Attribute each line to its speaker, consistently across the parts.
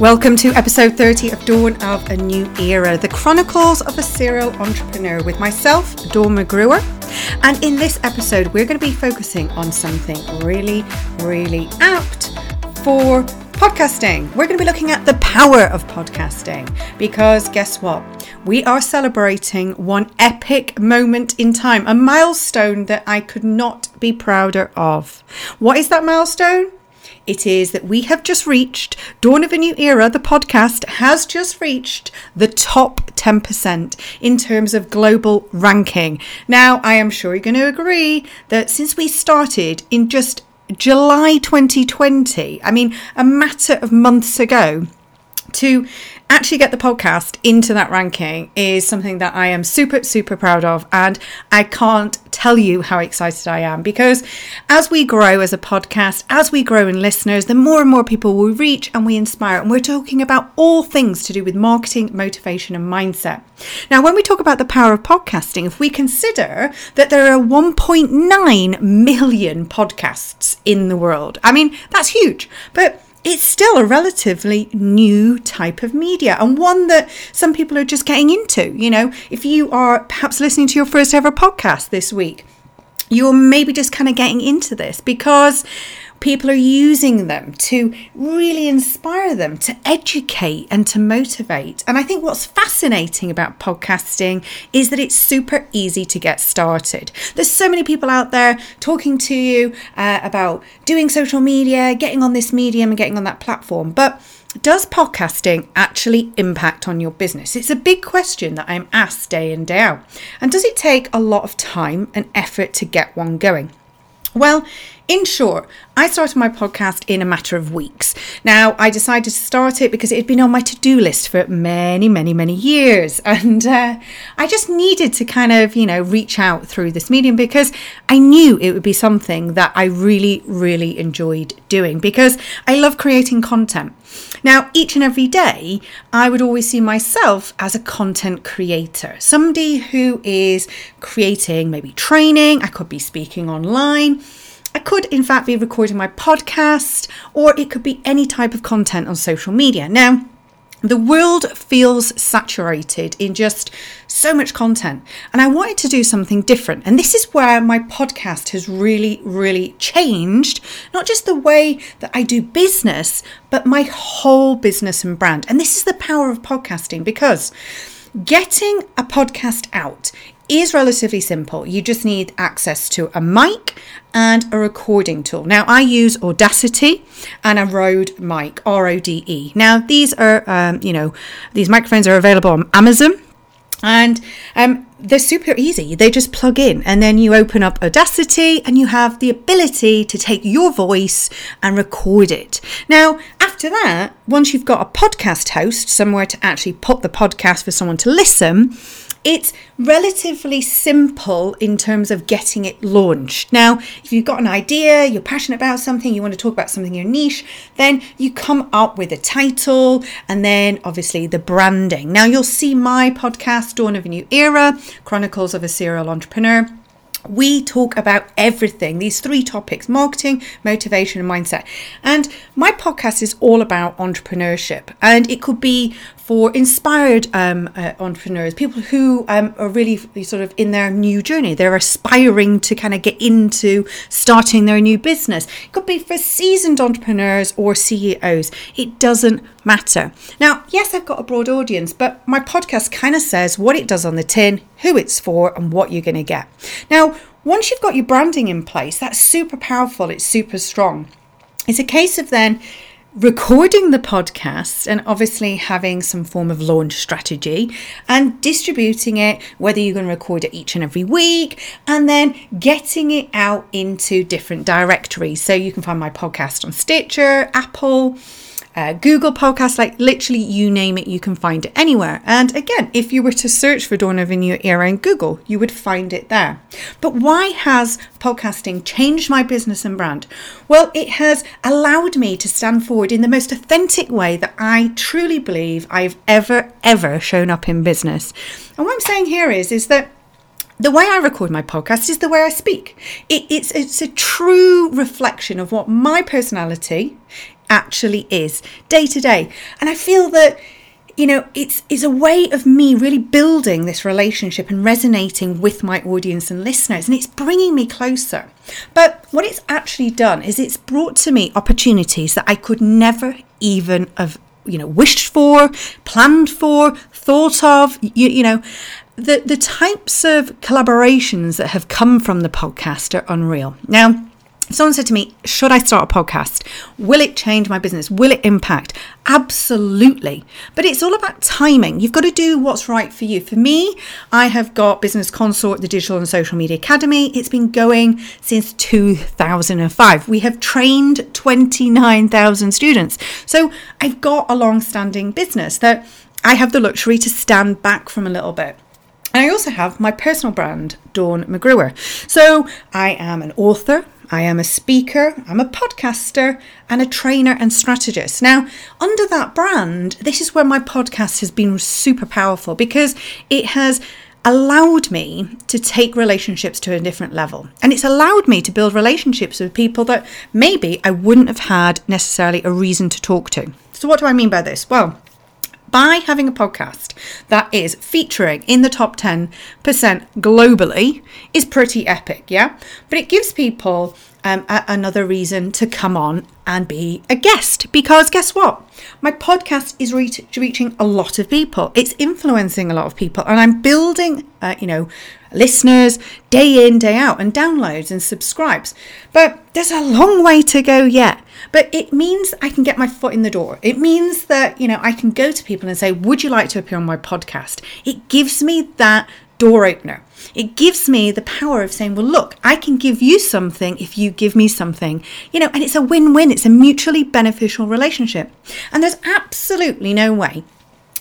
Speaker 1: Welcome to episode 30 of Dawn of a New Era, the chronicles of a serial entrepreneur with myself, Dawn McGruer. And in this episode, we're going to be focusing on something really, really apt for podcasting. We're going to be looking at the power of podcasting because guess what? We are celebrating one epic moment in time, a milestone that I could not be prouder of. What is that milestone? It is that we have just reached Dawn of a New Era, the podcast has just reached the top 10% in terms of global ranking. Now, I am sure you're going to agree that since we started in just July 2020, I mean, a matter of months ago, to actually get the podcast into that ranking is something that I am super, super proud of. And I can't tell you how excited I am because as we grow as a podcast, as we grow in listeners, the more and more people we reach and we inspire. And we're talking about all things to do with marketing, motivation, and mindset. Now, when we talk about the power of podcasting, if we consider that there are 1.9 million podcasts in the world, I mean, that's huge. But it's still a relatively new type of media and one that some people are just getting into. You know, if you are perhaps listening to your first ever podcast this week, you're maybe just kind of getting into this because people are using them to really inspire them, to educate and to motivate. And I think what's fascinating about podcasting is that it's super easy to get started. There's so many people out there talking to you uh, about doing social media, getting on this medium and getting on that platform. But does podcasting actually impact on your business? It's a big question that I'm asked day in, day out. And does it take a lot of time and effort to get one going? Well, in short, I started my podcast in a matter of weeks. Now, I decided to start it because it had been on my to do list for many, many, many years. And uh, I just needed to kind of, you know, reach out through this medium because I knew it would be something that I really, really enjoyed doing because I love creating content. Now, each and every day, I would always see myself as a content creator, somebody who is creating maybe training, I could be speaking online I could, in fact, be recording my podcast, or it could be any type of content on social media. Now, the world feels saturated in just so much content, and I wanted to do something different. And this is where my podcast has really, really changed not just the way that I do business, but my whole business and brand. And this is the power of podcasting because getting a podcast out is relatively simple. You just need access to a mic and a recording tool. Now, I use Audacity and a Rode mic, R O D E. Now, these are, um, you know, these microphones are available on Amazon and um, they're super easy. They just plug in, and then you open up Audacity, and you have the ability to take your voice and record it. Now, after that, once you've got a podcast host, somewhere to actually put the podcast for someone to listen, it's relatively simple in terms of getting it launched. Now, if you've got an idea, you're passionate about something, you want to talk about something in your niche, then you come up with a title and then obviously the branding. Now, you'll see my podcast, Dawn of a New Era Chronicles of a Serial Entrepreneur. We talk about everything these three topics marketing motivation and mindset. And my podcast is all about entrepreneurship. And it could be for inspired um, uh, entrepreneurs people who um, are really sort of in their new journey. They're aspiring to kind of get into starting their new business. It could be for seasoned entrepreneurs or ceos it doesn't matter now yes i've got a broad audience but my podcast kind of says what it does on the tin who it's for and what you're going to get now once you've got your branding in place, that's super powerful, it's super strong. It's a case of then recording the podcast and obviously having some form of launch strategy and distributing it, whether you're going to record it each and every week, and then getting it out into different directories. So you can find my podcast on Stitcher, Apple uh, Google Podcasts, like literally you name it, you can find it anywhere. And again, if you were to search for a New Era in Google, you would find it there. But why has podcasting changed my business and brand? Well, it has allowed me to stand forward in the most authentic way that I truly believe I've ever, ever shown up in business. And what I'm saying here is, is that the way I record my podcast is the way I speak. It, it's it's a true reflection of what my personality actually is day to day. And I feel that you know it's it's a way of me really building this relationship and resonating with my audience and listeners and it's bringing me closer. But what it's actually done is it's brought to me opportunities that i could never even have you know wished for planned for thought of you, you know. The the types of collaborations that have come from the podcast are unreal. Now Someone said to me, Should I start a podcast? Will it change my business? Will it impact? Absolutely. But it's all about timing. You've got to do what's right for you. For me, I have got Business Consort, the Digital and Social Media Academy. It's been going since 2005. We have trained 29,000 students. So I've got a long standing business that I have the luxury to stand back from a little bit. And I also have my personal brand, Dawn McGruer. So I am an author, I am a speaker, I'm a podcaster, and a trainer and strategist. Now, under that brand, this is where my podcast has been super powerful because it has allowed me to take relationships to a different level. And it's allowed me to build relationships with people that maybe I wouldn't have had necessarily a reason to talk to. So, what do I mean by this? Well, by having a podcast that is featuring in the top 10% globally is pretty epic, yeah? But it gives people um, a- another reason to come on and be a guest because guess what? My podcast is re- reaching a lot of people. It's influencing a lot of people, and I'm building, uh, you know, listeners day in, day out, and downloads and subscribes. But there's a long way to go yet. But it means I can get my foot in the door. It means that, you know, I can go to people and say, Would you like to appear on my podcast? It gives me that door opener. It gives me the power of saying, well, look, I can give you something if you give me something, you know, and it's a win win. It's a mutually beneficial relationship. And there's absolutely no way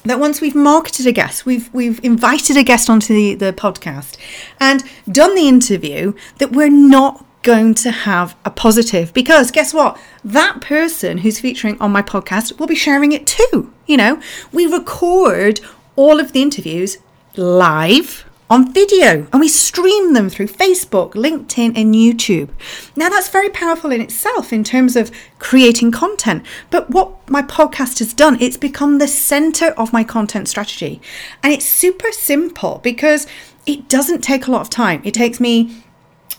Speaker 1: that once we've marketed a guest, we've we've invited a guest onto the, the podcast and done the interview, that we're not going to have a positive because guess what? That person who's featuring on my podcast will be sharing it too. You know, we record all of the interviews live on video and we stream them through Facebook, LinkedIn, and YouTube. Now, that's very powerful in itself in terms of creating content. But what my podcast has done, it's become the center of my content strategy. And it's super simple because it doesn't take a lot of time. It takes me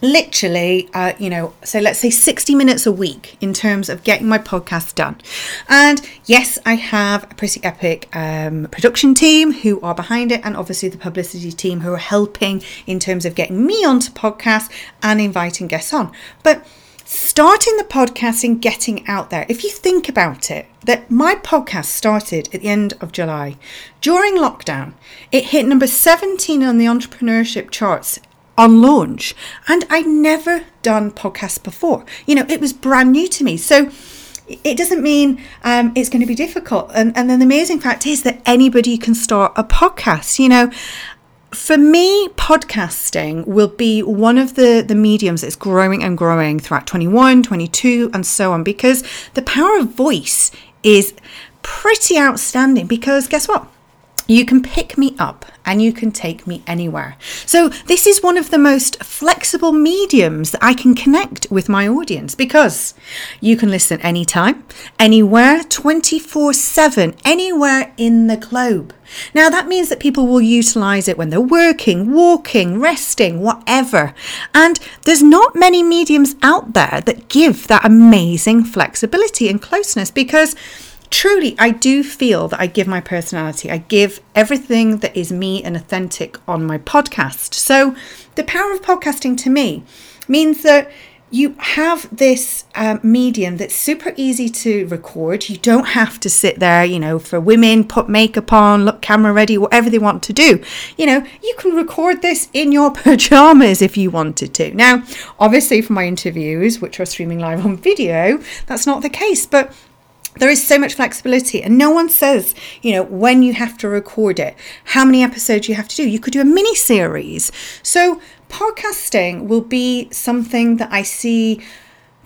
Speaker 1: literally, uh, you know, so let's say 60 minutes a week in terms of getting my podcast done. And yes, I have a pretty epic um, production team who are behind it, and obviously the publicity team who are helping in terms of getting me onto podcasts and inviting guests on. But starting the podcast and getting out there, if you think about it, that my podcast started at the end of July. During lockdown, it hit number 17 on the entrepreneurship charts on launch. And I'd never done podcasts before. You know, it was brand new to me. So it doesn't mean um, it's going to be difficult. And, and then the amazing fact is that anybody can start a podcast. You know, for me, podcasting will be one of the, the mediums that's growing and growing throughout 21, 22, and so on, because the power of voice is pretty outstanding. Because guess what? You can pick me up and you can take me anywhere. So, this is one of the most flexible mediums that I can connect with my audience because you can listen anytime, anywhere, 24 7, anywhere in the globe. Now, that means that people will utilize it when they're working, walking, resting, whatever. And there's not many mediums out there that give that amazing flexibility and closeness because truly, I do feel that I give my personality, I give everything that is me and authentic on my podcast. So, the power of podcasting to me means that you have this um, medium that's super easy to record. You don't have to sit there, you know, for women, put makeup on, look camera ready, whatever they want to do. You know, you can record this in your pajamas if you wanted to. Now, obviously, for my interviews, which are streaming live on video, that's not the case, but there is so much flexibility and no one says you know when you have to record it how many episodes you have to do. You could do a mini series. So podcasting will be something that i see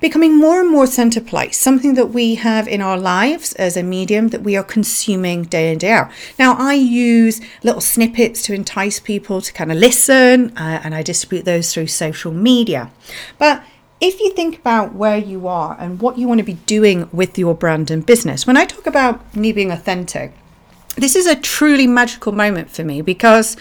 Speaker 1: becoming more and more center place something that we have in our lives as a medium that we are consuming day in day out. Now i use little snippets to entice people to kind of listen uh, and i distribute those through social media. But if you think about where you are and what you want to be doing with your brand and business, when I talk about me being authentic, this is a truly magical moment for me because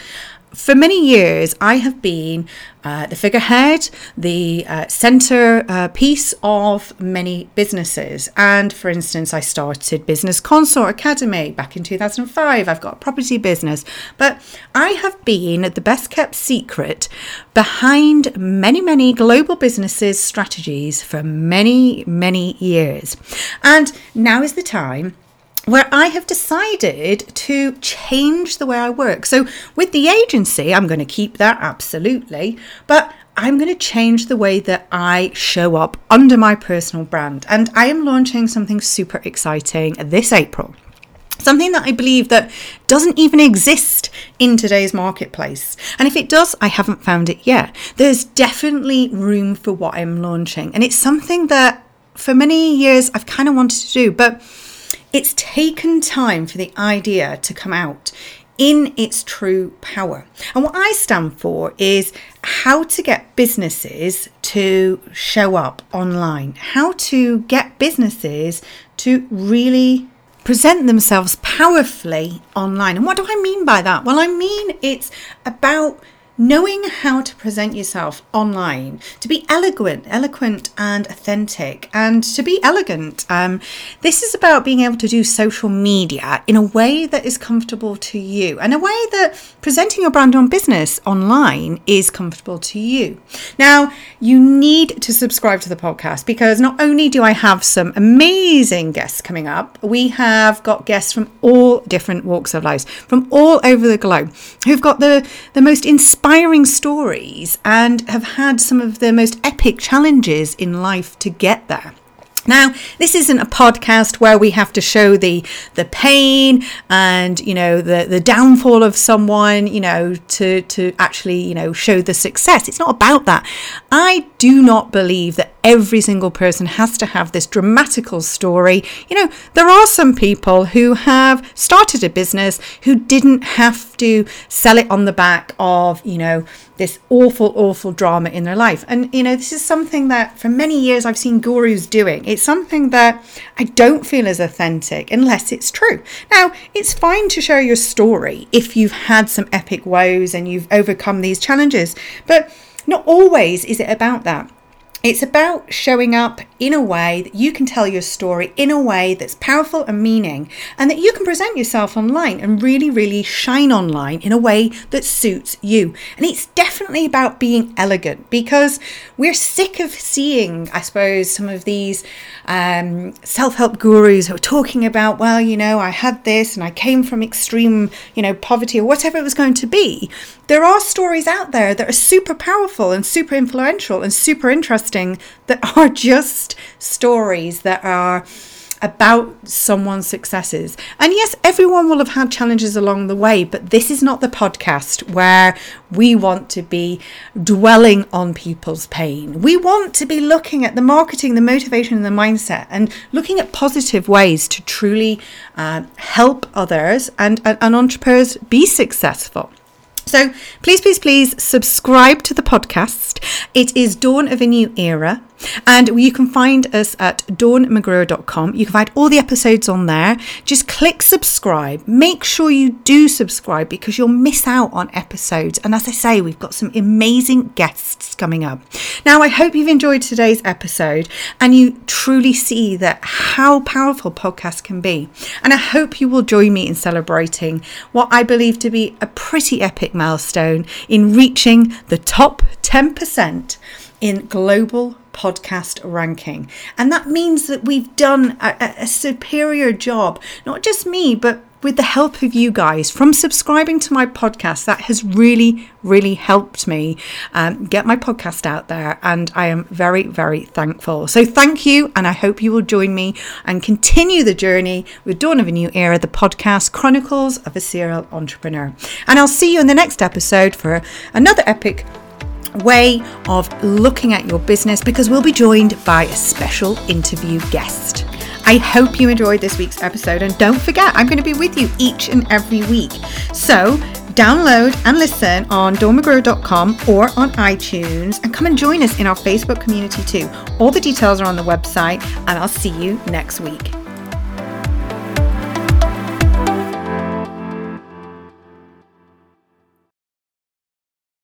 Speaker 1: for many years, I have been uh, the figurehead, the uh, center uh, piece of many businesses. And for instance, I started Business Consort Academy back in 2005. I've got a property business, but I have been the best kept secret behind many, many global businesses' strategies for many, many years. And now is the time where I have decided to change the way I work. So, with the agency, I'm going to keep that absolutely, but I'm going to change the way that I show up under my personal brand. And I am launching something super exciting this April. Something that I believe that doesn't even exist in today's marketplace. And if it does, I haven't found it yet. There's definitely room for what I'm launching. And it's something that for many years I've kind of wanted to do, but it's taken time for the idea to come out in its true power. And what I stand for is how to get businesses to show up online, how to get businesses to really present themselves powerfully online. And what do I mean by that? Well, I mean it's about knowing how to present yourself online, to be eloquent, eloquent and authentic, and to be elegant. Um, this is about being able to do social media in a way that is comfortable to you, and a way that presenting your brand on business online is comfortable to you. Now, you need to subscribe to the podcast because not only do I have some amazing guests coming up, we have got guests from all different walks of life, from all over the globe, who've got the, the most inspiring inspiring stories and have had some of the most epic challenges in life to get there. Now, this isn't a podcast where we have to show the the pain and you know the the downfall of someone, you know, to to actually you know show the success. It's not about that. I do not believe that every single person has to have this dramatical story. You know, there are some people who have started a business who didn't have to sell it on the back of you know this awful, awful drama in their life. And, you know, this is something that for many years I've seen gurus doing. It's something that I don't feel is authentic unless it's true. Now, it's fine to share your story if you've had some epic woes and you've overcome these challenges, but not always is it about that. It's about showing up in a way that you can tell your story in a way that's powerful and meaning, and that you can present yourself online and really, really shine online in a way that suits you. And it's definitely about being elegant because we're sick of seeing, I suppose, some of these um, self help gurus who are talking about, well, you know, I had this and I came from extreme, you know, poverty or whatever it was going to be. There are stories out there that are super powerful and super influential and super interesting that are just stories that are about someone's successes. And yes, everyone will have had challenges along the way, but this is not the podcast where we want to be dwelling on people's pain. We want to be looking at the marketing, the motivation, and the mindset, and looking at positive ways to truly uh, help others and, and, and entrepreneurs be successful. So please, please, please subscribe to the podcast. It is Dawn of a New Era. And you can find us at dawnmcgruer.com. You can find all the episodes on there. Just click subscribe. Make sure you do subscribe because you'll miss out on episodes. And as I say, we've got some amazing guests coming up. Now, I hope you've enjoyed today's episode and you truly see that how powerful podcasts can be. And I hope you will join me in celebrating what I believe to be a pretty epic milestone in reaching the top 10% in global podcast ranking. And that means that we've done a, a, superior job, not just me, but with the help of you guys from subscribing to my podcast. That has really, really helped me um, get my podcast out there. And I am very, very thankful. So thank you. And I hope you will join me and continue the journey with Dawn of a New Era, the podcast Chronicles of a Serial Entrepreneur. And I'll see you in the next episode for another epic way of looking at your business because we'll be joined by a special interview guest. I hope you enjoyed this week's episode and don't forget, I'm going to be with you each and every week. So Download and listen on dawnmcgruer.com or on iTunes and come and join us in our Facebook community too. All the details are on the website, and I'll see you next week.